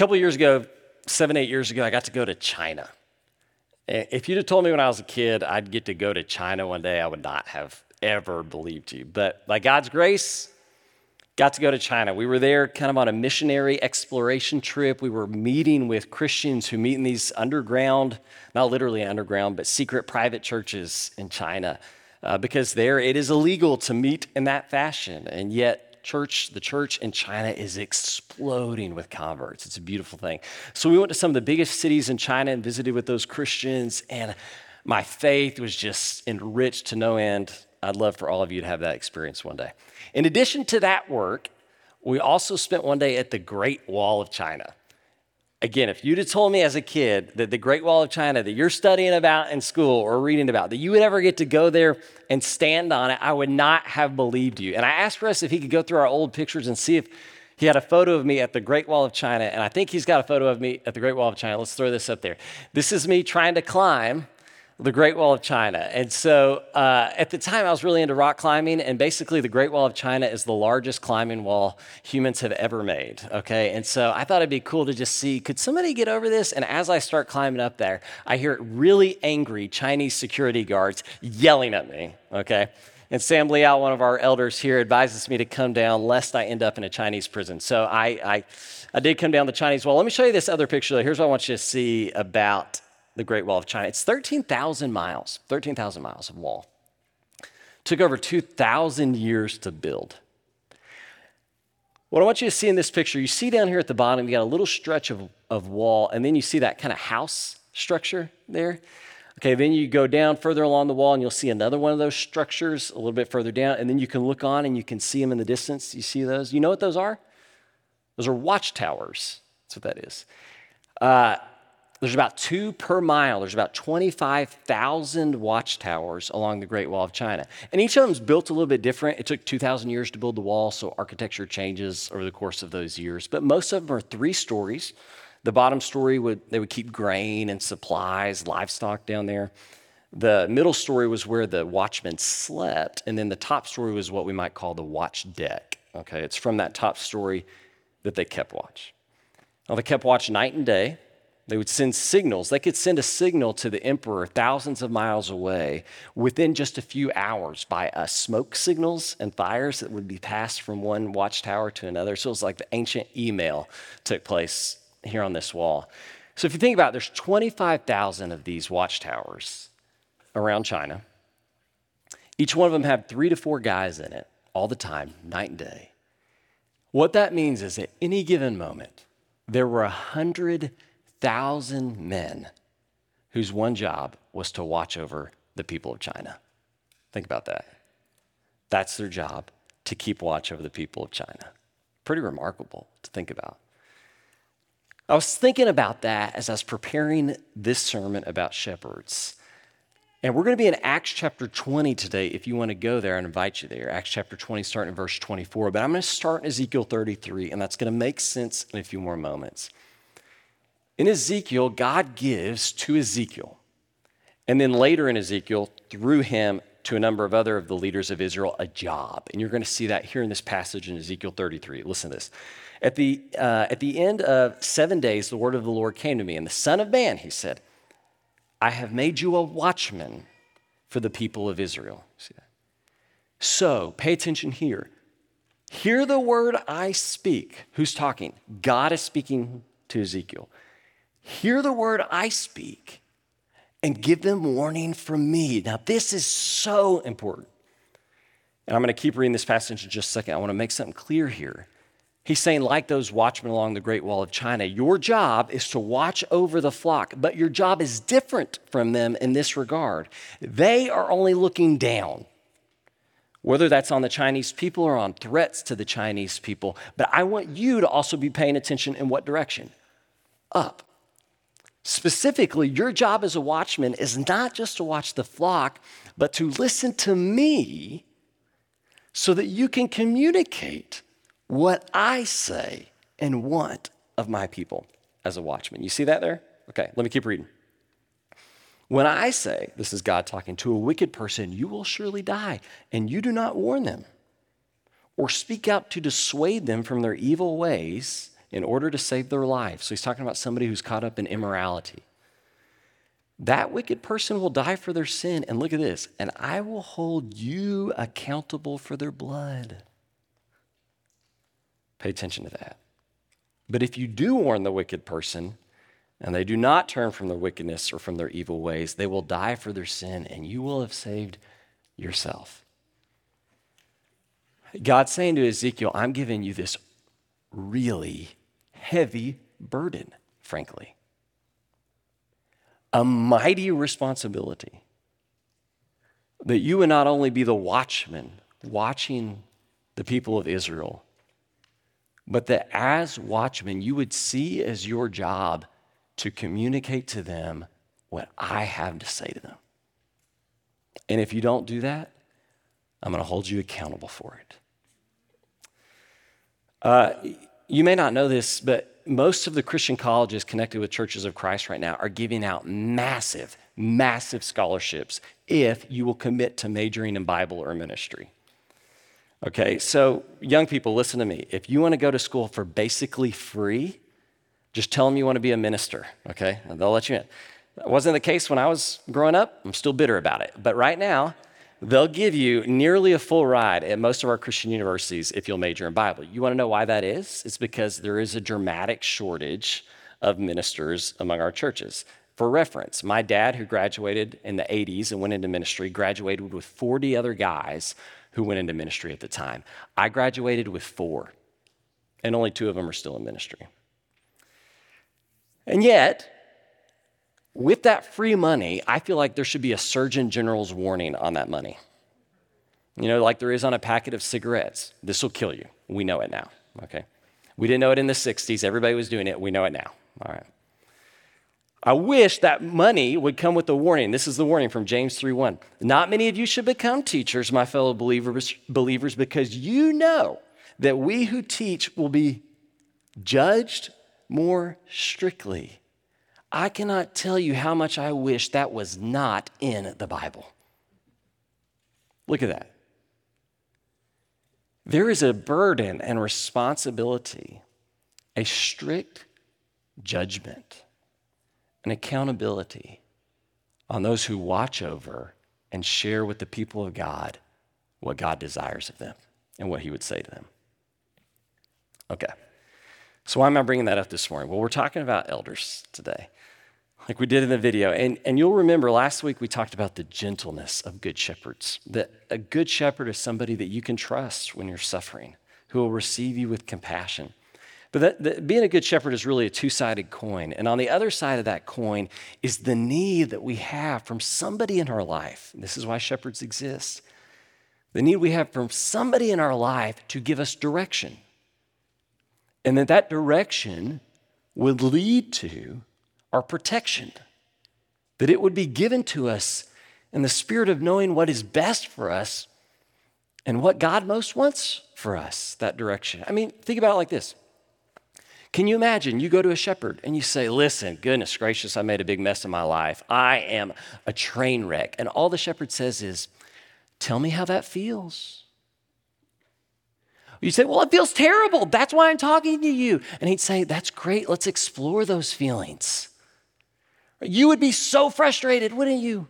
couple years ago, seven, eight years ago, I got to go to China. If you'd have told me when I was a kid I'd get to go to China one day, I would not have ever believed you. But by God's grace, got to go to China. We were there kind of on a missionary exploration trip. We were meeting with Christians who meet in these underground, not literally underground, but secret private churches in China. Uh, because there it is illegal to meet in that fashion. And yet, church, the church in China is exploding with converts. It's a beautiful thing. So we went to some of the biggest cities in China and visited with those Christians, and my faith was just enriched to no end. I'd love for all of you to have that experience one day. In addition to that work, we also spent one day at the Great Wall of China. Again, if you'd have told me as a kid that the Great Wall of China that you're studying about in school or reading about, that you would ever get to go there and stand on it, I would not have believed you. And I asked Russ if he could go through our old pictures and see if he had a photo of me at the Great Wall of China. And I think he's got a photo of me at the Great Wall of China. Let's throw this up there. This is me trying to climb the Great Wall of China. And so uh, at the time, I was really into rock climbing, and basically, the Great Wall of China is the largest climbing wall humans have ever made. Okay. And so I thought it'd be cool to just see could somebody get over this? And as I start climbing up there, I hear really angry Chinese security guards yelling at me. Okay. And Sam Liao, one of our elders here, advises me to come down lest I end up in a Chinese prison. So I, I, I did come down the Chinese wall. Let me show you this other picture. Here's what I want you to see about the Great Wall of China. It's 13,000 miles, 13,000 miles of wall. Took over 2,000 years to build. What I want you to see in this picture, you see down here at the bottom, you got a little stretch of, of wall, and then you see that kind of house structure there. Okay, then you go down further along the wall and you'll see another one of those structures a little bit further down, and then you can look on and you can see them in the distance. You see those? You know what those are? Those are watchtowers. That's what that is. Uh, there's about two per mile. There's about 25,000 watchtowers along the Great Wall of China. And each of them is built a little bit different. It took 2,000 years to build the wall, so architecture changes over the course of those years. But most of them are three stories. The bottom story would they would keep grain and supplies, livestock down there. The middle story was where the watchmen slept, and then the top story was what we might call the watch deck. Okay, it's from that top story that they kept watch. Now they kept watch night and day. They would send signals. They could send a signal to the emperor thousands of miles away within just a few hours by uh, smoke signals and fires that would be passed from one watchtower to another. So it was like the ancient email took place here on this wall. So if you think about it, there's 25,000 of these watchtowers around China. Each one of them had three to four guys in it all the time, night and day. What that means is at any given moment, there were a hundred thousand men whose one job was to watch over the people of China. Think about that. That's their job, to keep watch over the people of China. Pretty remarkable to think about. I was thinking about that as I was preparing this sermon about shepherds. And we're going to be in Acts chapter 20 today. If you want to go there, I invite you there. Acts chapter 20, starting in verse 24. But I'm going to start in Ezekiel 33, and that's going to make sense in a few more moments. In Ezekiel, God gives to Ezekiel, and then later in Ezekiel, through him to a number of other of the leaders of Israel, a job. And you're going to see that here in this passage in Ezekiel 33. Listen to this. At the, uh, at the end of seven days, the word of the Lord came to me, and the Son of Man, he said, I have made you a watchman for the people of Israel. See that? So pay attention here. Hear the word I speak. Who's talking? God is speaking to Ezekiel. Hear the word I speak and give them warning from me. Now, this is so important. And I'm going to keep reading this passage in just a second. I want to make something clear here. He's saying, like those watchmen along the Great Wall of China, your job is to watch over the flock, but your job is different from them in this regard. They are only looking down, whether that's on the Chinese people or on threats to the Chinese people. But I want you to also be paying attention in what direction? Up. Specifically, your job as a watchman is not just to watch the flock, but to listen to me so that you can communicate what I say and want of my people as a watchman. You see that there? Okay, let me keep reading. When I say, this is God talking to a wicked person, you will surely die, and you do not warn them or speak out to dissuade them from their evil ways, in order to save their life. So he's talking about somebody who's caught up in immorality. That wicked person will die for their sin. And look at this, and I will hold you accountable for their blood. Pay attention to that. But if you do warn the wicked person, and they do not turn from their wickedness or from their evil ways, they will die for their sin, and you will have saved yourself. God's saying to Ezekiel, I'm giving you this really heavy burden, frankly. A mighty responsibility that you would not only be the watchman watching the people of Israel, but that as watchmen, you would see as your job to communicate to them what I have to say to them. And if you don't do that, I'm going to hold you accountable for it. Uh, you may not know this, but most of the Christian colleges connected with Churches of Christ right now are giving out massive, massive scholarships if you will commit to majoring in Bible or ministry. Okay, so young people, listen to me. If you want to go to school for basically free, just tell them you want to be a minister, okay? And they'll let you in. That wasn't the case when I was growing up. I'm still bitter about it. But right now, they'll give you nearly a full ride at most of our Christian universities if you'll major in Bible. You want to know why that is? It's because there is a dramatic shortage of ministers among our churches. For reference, my dad, who graduated in the 80s and went into ministry, graduated with 40 other guys who went into ministry at the time. I graduated with four, and only two of them are still in ministry. And yet, with that free money, I feel like there should be a Surgeon General's warning on that money. You know, like there is on a packet of cigarettes. This will kill you. We know it now, okay? We didn't know it in the 60s. Everybody was doing it. We know it now. All right. I wish that money would come with a warning. This is the warning from James 3:1. Not many of you should become teachers, my fellow believers, believers, because you know that we who teach will be judged more strictly. I cannot tell you how much I wish that was not in the Bible. Look at that. There is a burden and responsibility, a strict judgment, an accountability on those who watch over and share with the people of God what God desires of them and what He would say to them. Okay. So, why am I bringing that up this morning? Well, we're talking about elders today, like we did in the video. And, and you'll remember last week we talked about the gentleness of good shepherds. That a good shepherd is somebody that you can trust when you're suffering, who will receive you with compassion. But that, that, being a good shepherd is really a two sided coin. And on the other side of that coin is the need that we have from somebody in our life. This is why shepherds exist. The need we have from somebody in our life to give us direction, and that that direction would lead to our protection, that it would be given to us in the spirit of knowing what is best for us and what God most wants for us, that direction. I mean, think about it like this. Can you imagine you go to a shepherd and you say, Listen, goodness gracious, I made a big mess of my life. I am a train wreck. And all the shepherd says is, Tell me how that feels. You say, Well, it feels terrible. That's why I'm talking to you. And he'd say, That's great. Let's explore those feelings. You would be so frustrated, wouldn't you?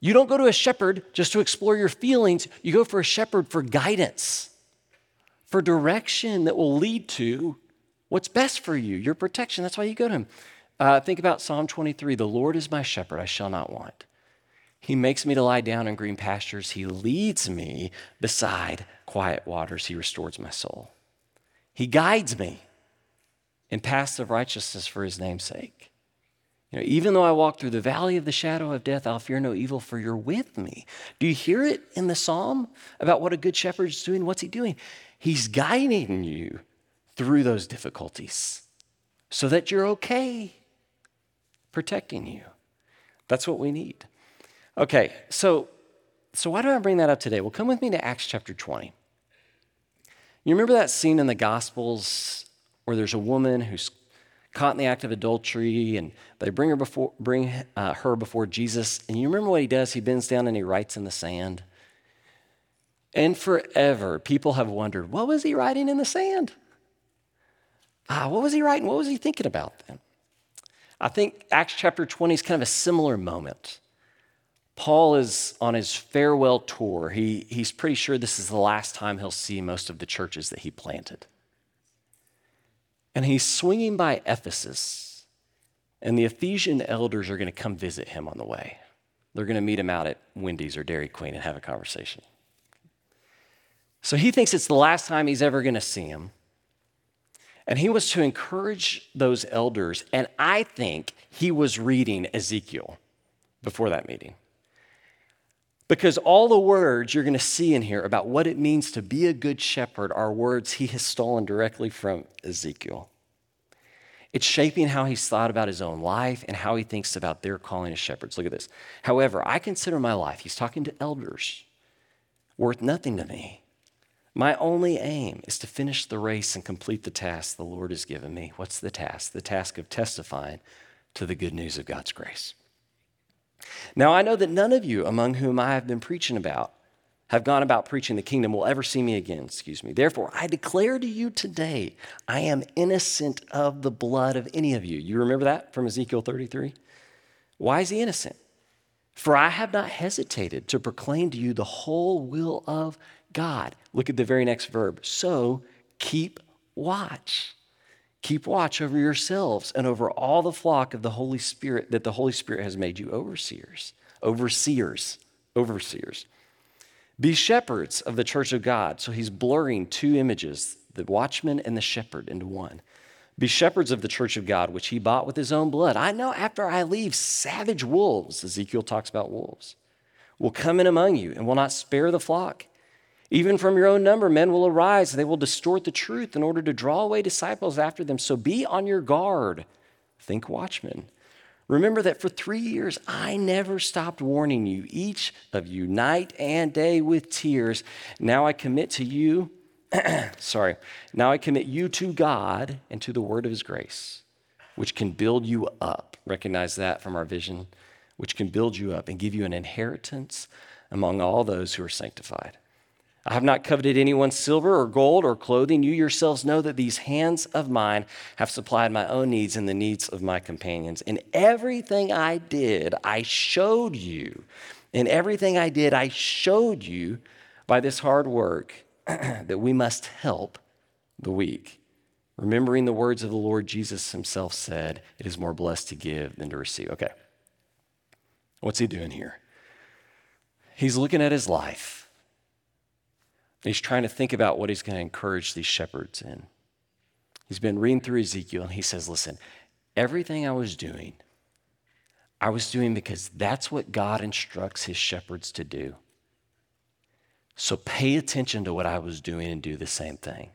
You don't go to a shepherd just to explore your feelings, you go for a shepherd for guidance, for direction that will lead to what's best for you, your protection. That's why you go to him. Uh, think about Psalm 23 The Lord is my shepherd, I shall not want. He makes me to lie down in green pastures. He leads me beside quiet waters. He restores my soul. He guides me in paths of righteousness for his name's sake. You know, even though I walk through the valley of the shadow of death, I'll fear no evil, for you're with me. Do you hear it in the psalm about what a good shepherd is doing? What's he doing? He's guiding you through those difficulties so that you're okay, protecting you. That's what we need. Okay, so, so why do I bring that up today? Well, come with me to Acts chapter 20. You remember that scene in the Gospels where there's a woman who's caught in the act of adultery and they bring her before, bring, uh, her before Jesus. And you remember what he does? He bends down and he writes in the sand. And forever, people have wondered what was he writing in the sand? Ah, what was he writing? What was he thinking about then? I think Acts chapter 20 is kind of a similar moment. Paul is on his farewell tour. He, he's pretty sure this is the last time he'll see most of the churches that he planted. And he's swinging by Ephesus, and the Ephesian elders are going to come visit him on the way. They're going to meet him out at Wendy's or Dairy Queen and have a conversation. So he thinks it's the last time he's ever going to see him. And he was to encourage those elders, and I think he was reading Ezekiel before that meeting. Because all the words you're going to see in here about what it means to be a good shepherd are words he has stolen directly from Ezekiel. It's shaping how he's thought about his own life and how he thinks about their calling as shepherds. Look at this. However, I consider my life, he's talking to elders, worth nothing to me. My only aim is to finish the race and complete the task the Lord has given me. What's the task? The task of testifying to the good news of God's grace. Now, I know that none of you among whom I have been preaching about have gone about preaching the kingdom will ever see me again, excuse me. Therefore, I declare to you today, I am innocent of the blood of any of you. You remember that from Ezekiel 33? Why is he innocent? For I have not hesitated to proclaim to you the whole will of God. Look at the very next verb. So keep watch. Keep watch over yourselves and over all the flock of the Holy Spirit that the Holy Spirit has made you overseers. Overseers. Overseers. Be shepherds of the church of God. So he's blurring two images, the watchman and the shepherd, into one. Be shepherds of the church of God, which he bought with his own blood. I know after I leave, savage wolves, Ezekiel talks about wolves, will come in among you and will not spare the flock. Even from your own number, men will arise. They will distort the truth in order to draw away disciples after them. So be on your guard. Think watchmen. Remember that for three years I never stopped warning you, each of you, night and day with tears. Now I commit to you, sorry, now I commit you to God and to the word of his grace, which can build you up. Recognize that from our vision, which can build you up and give you an inheritance among all those who are sanctified. I have not coveted anyone's silver or gold or clothing. You yourselves know that these hands of mine have supplied my own needs and the needs of my companions. In everything I did, I showed you. In everything I did, I showed you by this hard work that we must help the weak. Remembering the words of the Lord Jesus himself said, It is more blessed to give than to receive. Okay. What's he doing here? He's looking at his life He's trying to think about what he's going to encourage these shepherds in. He's been reading through Ezekiel and he says, Listen, everything I was doing, I was doing because that's what God instructs his shepherds to do. So pay attention to what I was doing and do the same thing.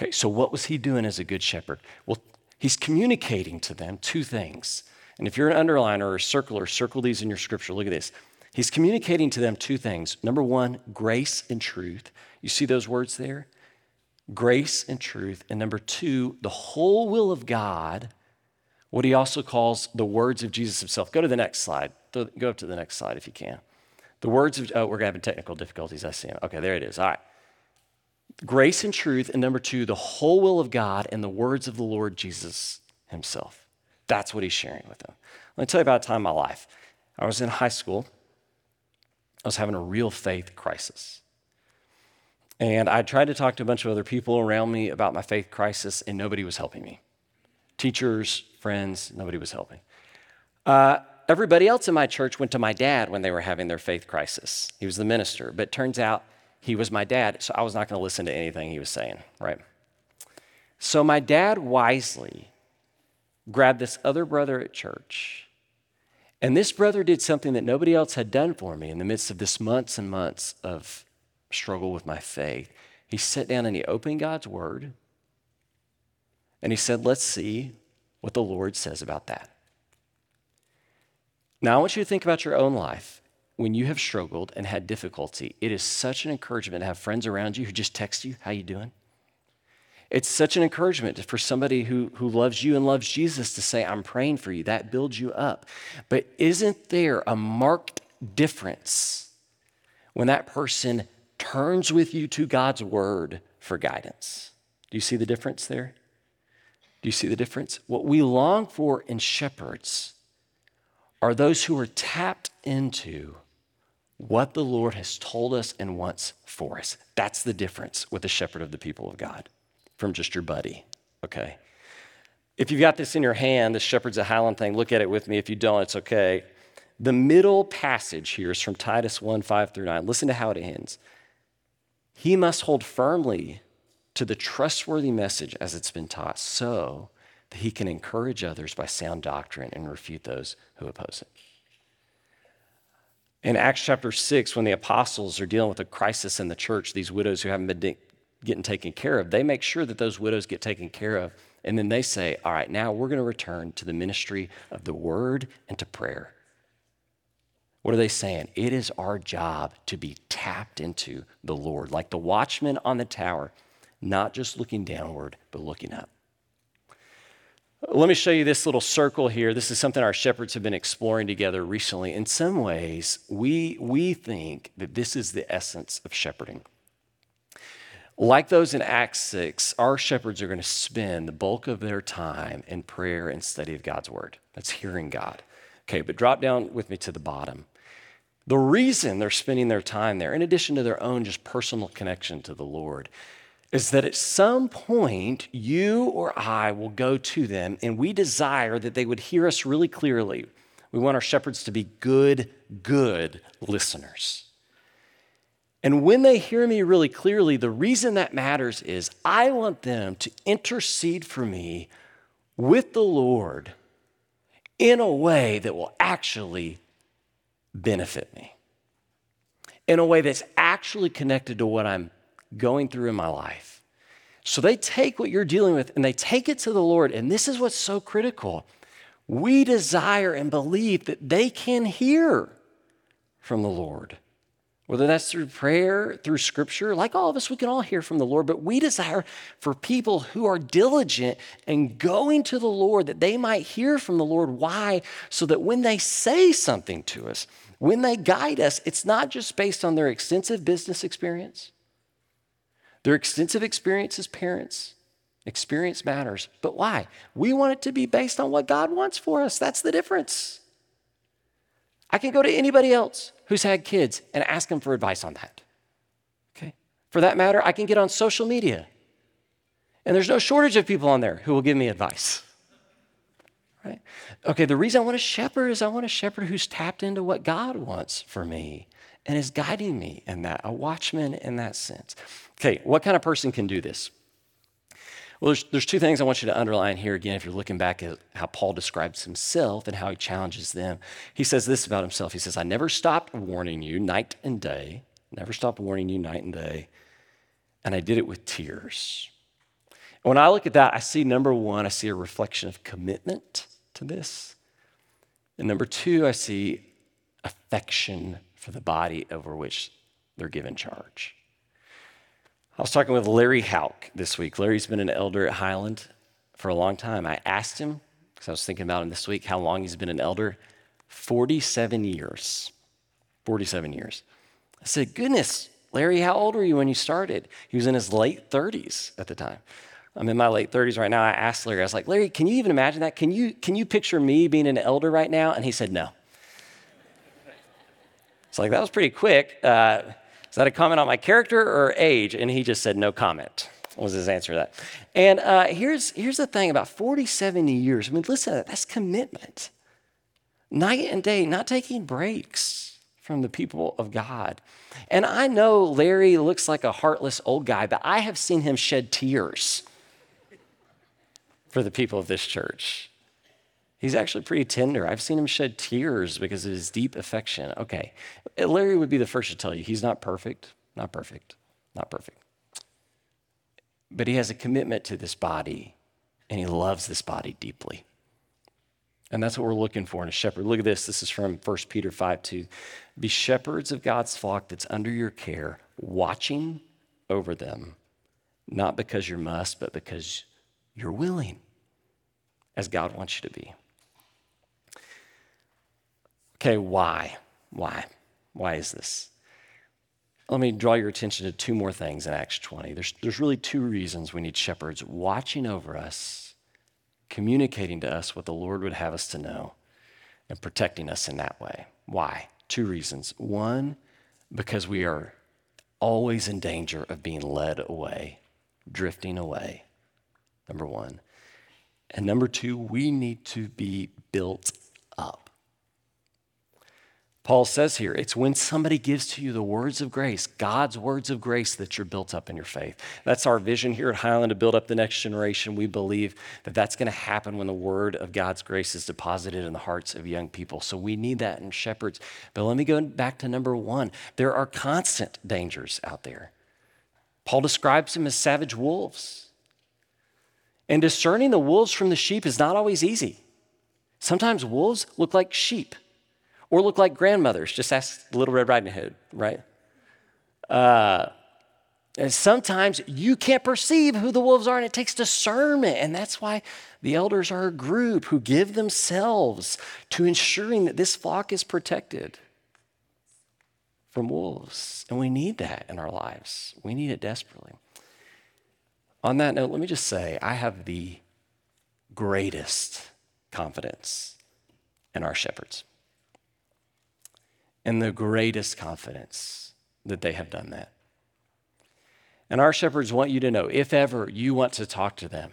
Okay, so what was he doing as a good shepherd? Well, he's communicating to them two things. And if you're an underliner or a circler, circle these in your scripture. Look at this. He's communicating to them two things. Number one, grace and truth. You see those words there? Grace and truth. And number two, the whole will of God, what he also calls the words of Jesus himself. Go to the next slide. Go up to the next slide if you can. The words of, oh, we're having technical difficulties. I see them. Okay, there it is. All right. Grace and truth. And number two, the whole will of God and the words of the Lord Jesus himself. That's what he's sharing with them. Let me tell you about a time in my life. I was in high school I was having a real faith crisis. And I tried to talk to a bunch of other people around me about my faith crisis, and nobody was helping me. Teachers, friends, nobody was helping. Uh, everybody else in my church went to my dad when they were having their faith crisis. He was the minister, but turns out he was my dad, so I was not going to listen to anything he was saying, right? So my dad wisely grabbed this other brother at church and this brother did something that nobody else had done for me in the midst of this months and months of struggle with my faith. He sat down and he opened God's word and he said, Let's see what the Lord says about that. Now, I want you to think about your own life. When you have struggled and had difficulty, it is such an encouragement to have friends around you who just text you, How you doing? It's such an encouragement for somebody who, who loves you and loves Jesus to say, I'm praying for you. That builds you up. But isn't there a marked difference when that person turns with you to God's word for guidance? Do you see the difference there? Do you see the difference? What we long for in shepherds are those who are tapped into what the Lord has told us and wants for us. That's the difference with the shepherd of the people of God from just your buddy, okay? If you've got this in your hand, the Shepherds of Highland thing, look at it with me. If you don't, it's okay. The middle passage here is from Titus 1 5 through 9. Listen to how it ends. He must hold firmly to the trustworthy message as it's been taught, so that he can encourage others by sound doctrine and refute those who oppose it. In Acts chapter 6, when the apostles are dealing with a crisis in the church, these widows who haven't been getting taken care of, they make sure that those widows get taken care of. And then they say, All right, now we're going to return to the ministry of the word and to prayer. What are they saying? It is our job to be tapped into the Lord, like the watchman on the tower, not just looking downward, but looking up. Let me show you this little circle here. This is something our shepherds have been exploring together recently. In some ways, we, we think that this is the essence of shepherding. Like those in Acts 6, our shepherds are going to spend the bulk of their time in prayer and study of God's word. That's hearing God. Okay, but drop down with me to the bottom. The reason they're spending their time there, in addition to their own just personal connection to the Lord, is that at some point you or I will go to them and we desire that they would hear us really clearly. We want our shepherds to be good, good listeners. And when they hear me really clearly, the reason that matters is I want them to intercede for me with the Lord in a way that will actually benefit me, in a way that's actually connected to what I'm going through in my life. So they take what you're dealing with and they take it to the Lord. And this is what's so critical. We desire and believe that they can hear from the Lord. Whether that's through prayer, through scripture, like all of us, we can all hear from the Lord, but we desire for people who are diligent and going to the Lord that they might hear from the Lord. Why? So that when they say something to us, when they guide us, it's not just based on their extensive business experience, their extensive experience as parents. Experience matters. But why? We want it to be based on what God wants for us. That's the difference. I can go to anybody else who's had kids and ask them for advice on that. Okay? For that matter, I can get on social media. And there's no shortage of people on there who will give me advice. Right? Okay, the reason I want a shepherd is I want a shepherd who's tapped into what God wants for me and is guiding me in that, a watchman in that sense. Okay, what kind of person can do this? Well, there's, there's two things I want you to underline here again if you're looking back at how Paul describes himself and how he challenges them. He says this about himself He says, I never stopped warning you night and day, never stopped warning you night and day, and I did it with tears. And when I look at that, I see number one, I see a reflection of commitment to this. And number two, I see affection for the body over which they're given charge. I was talking with Larry Hauk this week. Larry's been an elder at Highland for a long time. I asked him, because I was thinking about him this week, how long he's been an elder 47 years. 47 years. I said, Goodness, Larry, how old were you when you started? He was in his late 30s at the time. I'm in my late 30s right now. I asked Larry, I was like, Larry, can you even imagine that? Can you, can you picture me being an elder right now? And he said, No. It's like, that was pretty quick. Uh, that a comment on my character or age? And he just said, no comment, was his answer to that. And uh, here's, here's the thing about 47 years. I mean, listen, that's commitment. Night and day, not taking breaks from the people of God. And I know Larry looks like a heartless old guy, but I have seen him shed tears for the people of this church. He's actually pretty tender. I've seen him shed tears because of his deep affection. Okay, Larry would be the first to tell you he's not perfect, not perfect, not perfect. But he has a commitment to this body and he loves this body deeply. And that's what we're looking for in a shepherd. Look at this. This is from 1 Peter 5 2. Be shepherds of God's flock that's under your care, watching over them, not because you must, but because you're willing, as God wants you to be. Okay, why? Why? Why is this? let me draw your attention to two more things in Acts 20. There's, there's really two reasons we need shepherds watching over us, communicating to us what the Lord would have us to know, and protecting us in that way. Why? Two reasons. One, because we are always in danger of being led away, drifting away. Number one. And number two, we need to be built. Paul says here, it's when somebody gives to you the words of grace, God's words of grace, that you're built up in your faith. That's our vision here at Highland to build up the next generation. We believe that that's going to happen when the word of God's grace is deposited in the hearts of young people. So we need that in shepherds. But let me go back to number one there are constant dangers out there. Paul describes them as savage wolves. And discerning the wolves from the sheep is not always easy. Sometimes wolves look like sheep or look like grandmothers. Just ask Little Red Riding Hood, right? Uh, and sometimes you can't perceive who the wolves are, and it takes discernment. And that's why the elders are a group who give themselves to ensuring that this flock is protected from wolves. And we need that in our lives, we need it desperately. On that note, let me just say I have the greatest confidence in our shepherds and the greatest confidence that they have done that. And our shepherds want you to know if ever you want to talk to them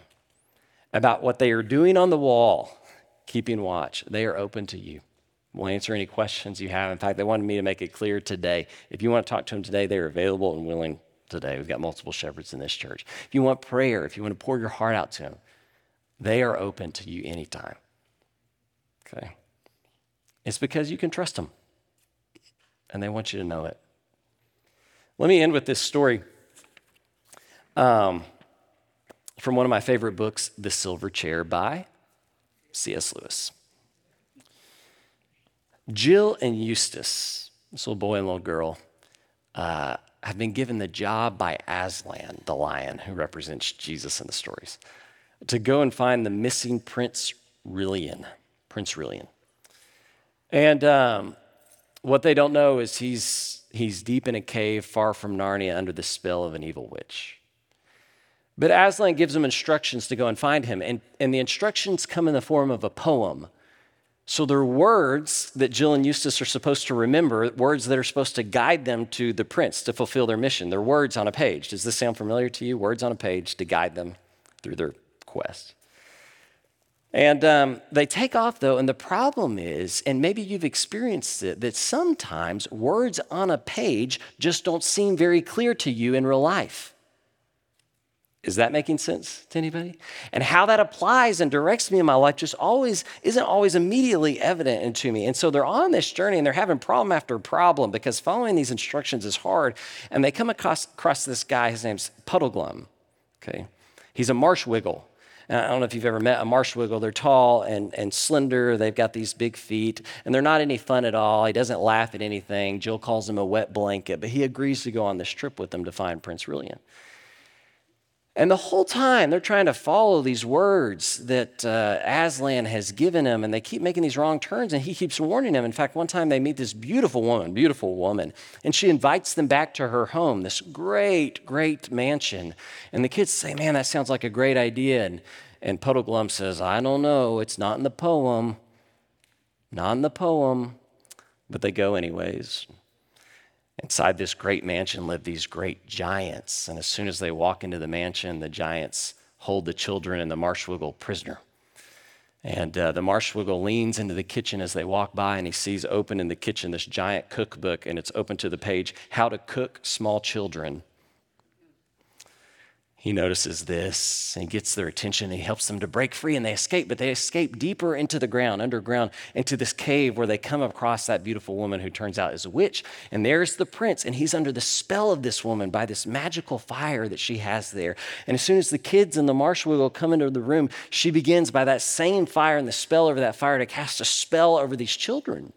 about what they are doing on the wall, keeping watch, they are open to you. We'll answer any questions you have. In fact, they wanted me to make it clear today. If you want to talk to them today, they're available and willing today. We've got multiple shepherds in this church. If you want prayer, if you want to pour your heart out to them, they are open to you anytime. Okay? It's because you can trust them and they want you to know it. Let me end with this story um, from one of my favorite books, The Silver Chair by C.S. Lewis. Jill and Eustace, this little boy and little girl, uh, have been given the job by Aslan, the lion who represents Jesus in the stories, to go and find the missing Prince Rilian. Prince Rilian. And um, what they don't know is he's, he's deep in a cave far from Narnia under the spell of an evil witch. But Aslan gives them instructions to go and find him, and, and the instructions come in the form of a poem. So they're words that Jill and Eustace are supposed to remember, words that are supposed to guide them to the prince to fulfill their mission. They're words on a page. Does this sound familiar to you? Words on a page to guide them through their quest. And um, they take off though, and the problem is, and maybe you've experienced it, that sometimes words on a page just don't seem very clear to you in real life. Is that making sense to anybody? And how that applies and directs me in my life just always isn't always immediately evident to me. And so they're on this journey and they're having problem after problem because following these instructions is hard. And they come across, across this guy, his name's Puddleglum. Okay. He's a marsh wiggle. And I don't know if you've ever met a marsh wiggle. They're tall and, and slender. They've got these big feet, and they're not any fun at all. He doesn't laugh at anything. Jill calls him a wet blanket, but he agrees to go on this trip with them to find Prince Rilian. And the whole time, they're trying to follow these words that uh, Aslan has given him, and they keep making these wrong turns, and he keeps warning them. In fact, one time they meet this beautiful woman, beautiful woman, and she invites them back to her home, this great, great mansion. And the kids say, Man, that sounds like a great idea. And, and Puddleglum says, I don't know, it's not in the poem. Not in the poem. But they go anyways. Inside this great mansion live these great giants. And as soon as they walk into the mansion, the giants hold the children and the marshwiggle prisoner. And uh, the marshwiggle leans into the kitchen as they walk by, and he sees open in the kitchen this giant cookbook, and it's open to the page How to Cook Small Children he notices this and gets their attention he helps them to break free and they escape, but they escape deeper into the ground, underground, into this cave where they come across that beautiful woman who turns out is a witch. And there's the prince, and he's under the spell of this woman by this magical fire that she has there. And as soon as the kids and the marshwiggle come into the room, she begins by that same fire and the spell over that fire to cast a spell over these children.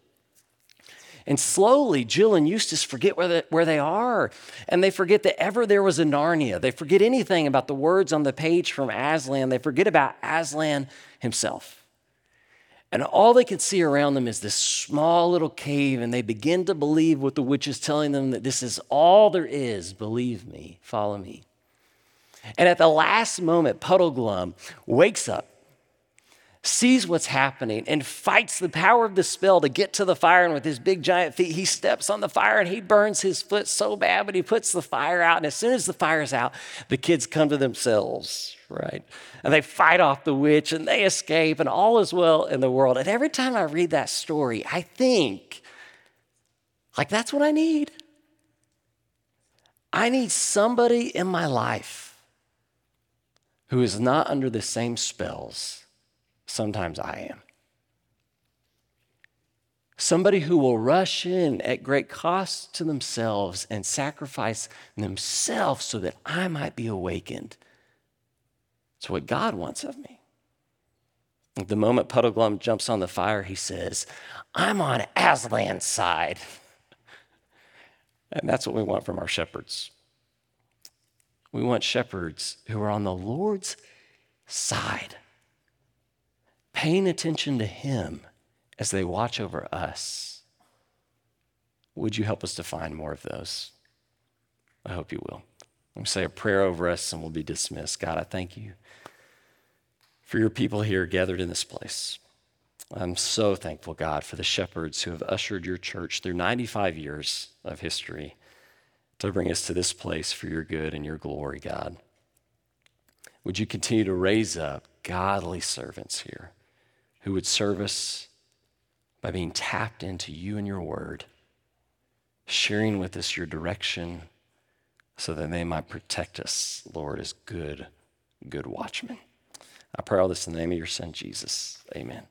And slowly, Jill and Eustace forget where they, where they are. And they forget that ever there was a Narnia. They forget anything about the words on the page from Aslan. They forget about Aslan himself. And all they can see around them is this small little cave, and they begin to believe what the witch is telling them that this is all there is. Believe me, follow me. And at the last moment, Puddleglum wakes up, sees what's happening, and fights the power of the spell to get to the fire. And with his big giant feet, he steps on the fire and he burns his foot so bad, but he puts the fire out. And as soon as the fire's out, the kids come to themselves, right? And they fight off the witch and they escape, and all is well in the world. And every time I read that story, I think, like, that's what I need. I need somebody in my life who is not under the same spells sometimes I am. Somebody who will rush in at great cost to themselves and sacrifice themselves so that I might be awakened it's what God wants of me. The moment Puddleglum jumps on the fire, he says, I'm on Aslan's side. and that's what we want from our shepherds. We want shepherds who are on the Lord's side, paying attention to Him as they watch over us. Would you help us to find more of those? I hope you will. I'm say a prayer over us and we'll be dismissed. God, I thank you for your people here gathered in this place. I'm so thankful, God, for the shepherds who have ushered your church through 95 years of history to bring us to this place for your good and your glory, God. Would you continue to raise up godly servants here who would serve us by being tapped into you and your word, sharing with us your direction so that they might protect us, Lord, as good, good watchmen. I pray all this in the name of your son, Jesus. Amen.